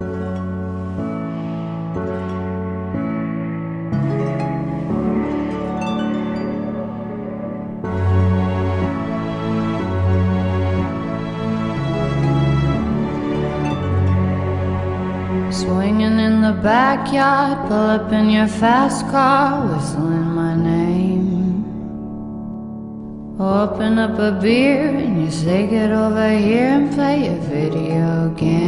Swinging in the backyard, pull up in your fast car, whistling my name. Open up a beer and you say, Get over here and play a video game.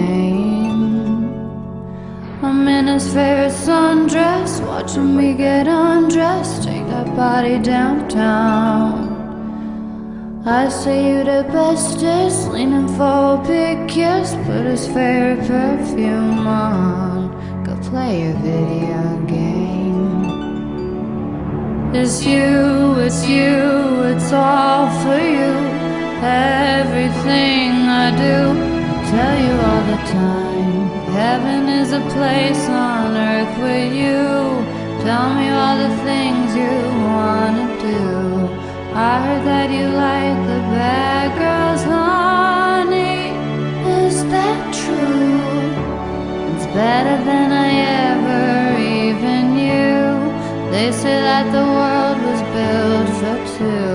His favorite sundress, watching me get undressed, take that body downtown. I say you the bestest, leaning for a big kiss, put his favorite perfume on, go play a video game. It's you, it's you, it's all for you. Everything I do, tell you all the time. Heaven is a place on earth with you. Tell me all the things you wanna do. I heard that you like the bad girls, honey. Is that true? It's better than I ever even knew. They say that the world was built for two,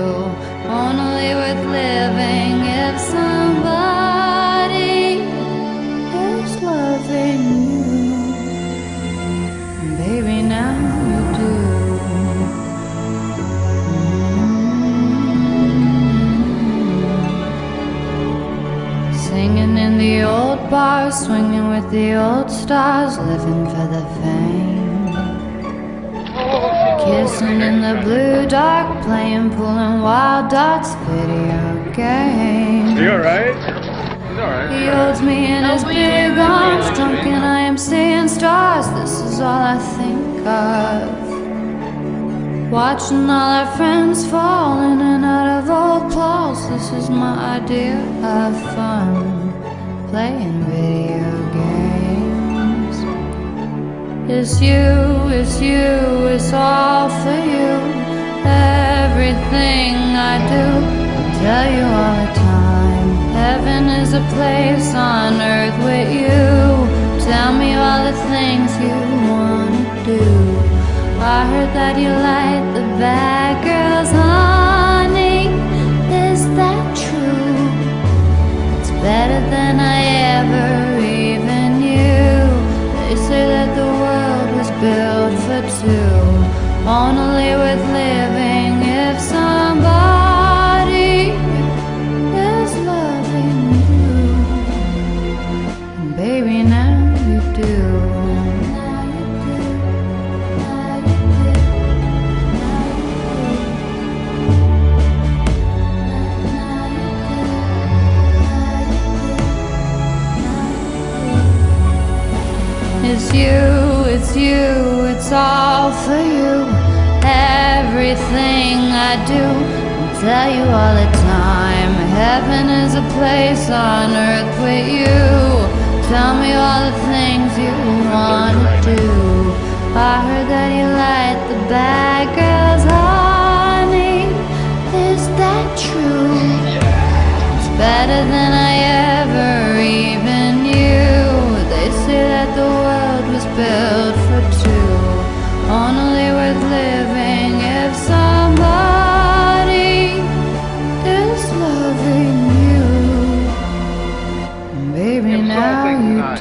the old bars, swinging with the old stars, living for the fame. Kissing in the blue dark, playing, pulling wild dots, video game. You alright. He holds me in his big arms, drunk and I am seeing stars. This is all I think of. Watching all our friends fall in and out of old clothes. This is my idea of fun. Playing video games. It's you, it's you, it's all for you. Everything I do, I tell you all the time. Heaven is a place on earth with you. Tell me all the things you wanna do. I heard that you like the bad girls, honey. Is that true? It's better than I ever even knew. They say that the world was built for two, only worth living It's you, it's you, it's all for you. Everything I do, I tell you all the time. Heaven is a place on earth with you. Tell me all the things you wanna do. I heard that you like the bad girls, honey. Is that true? It's better than I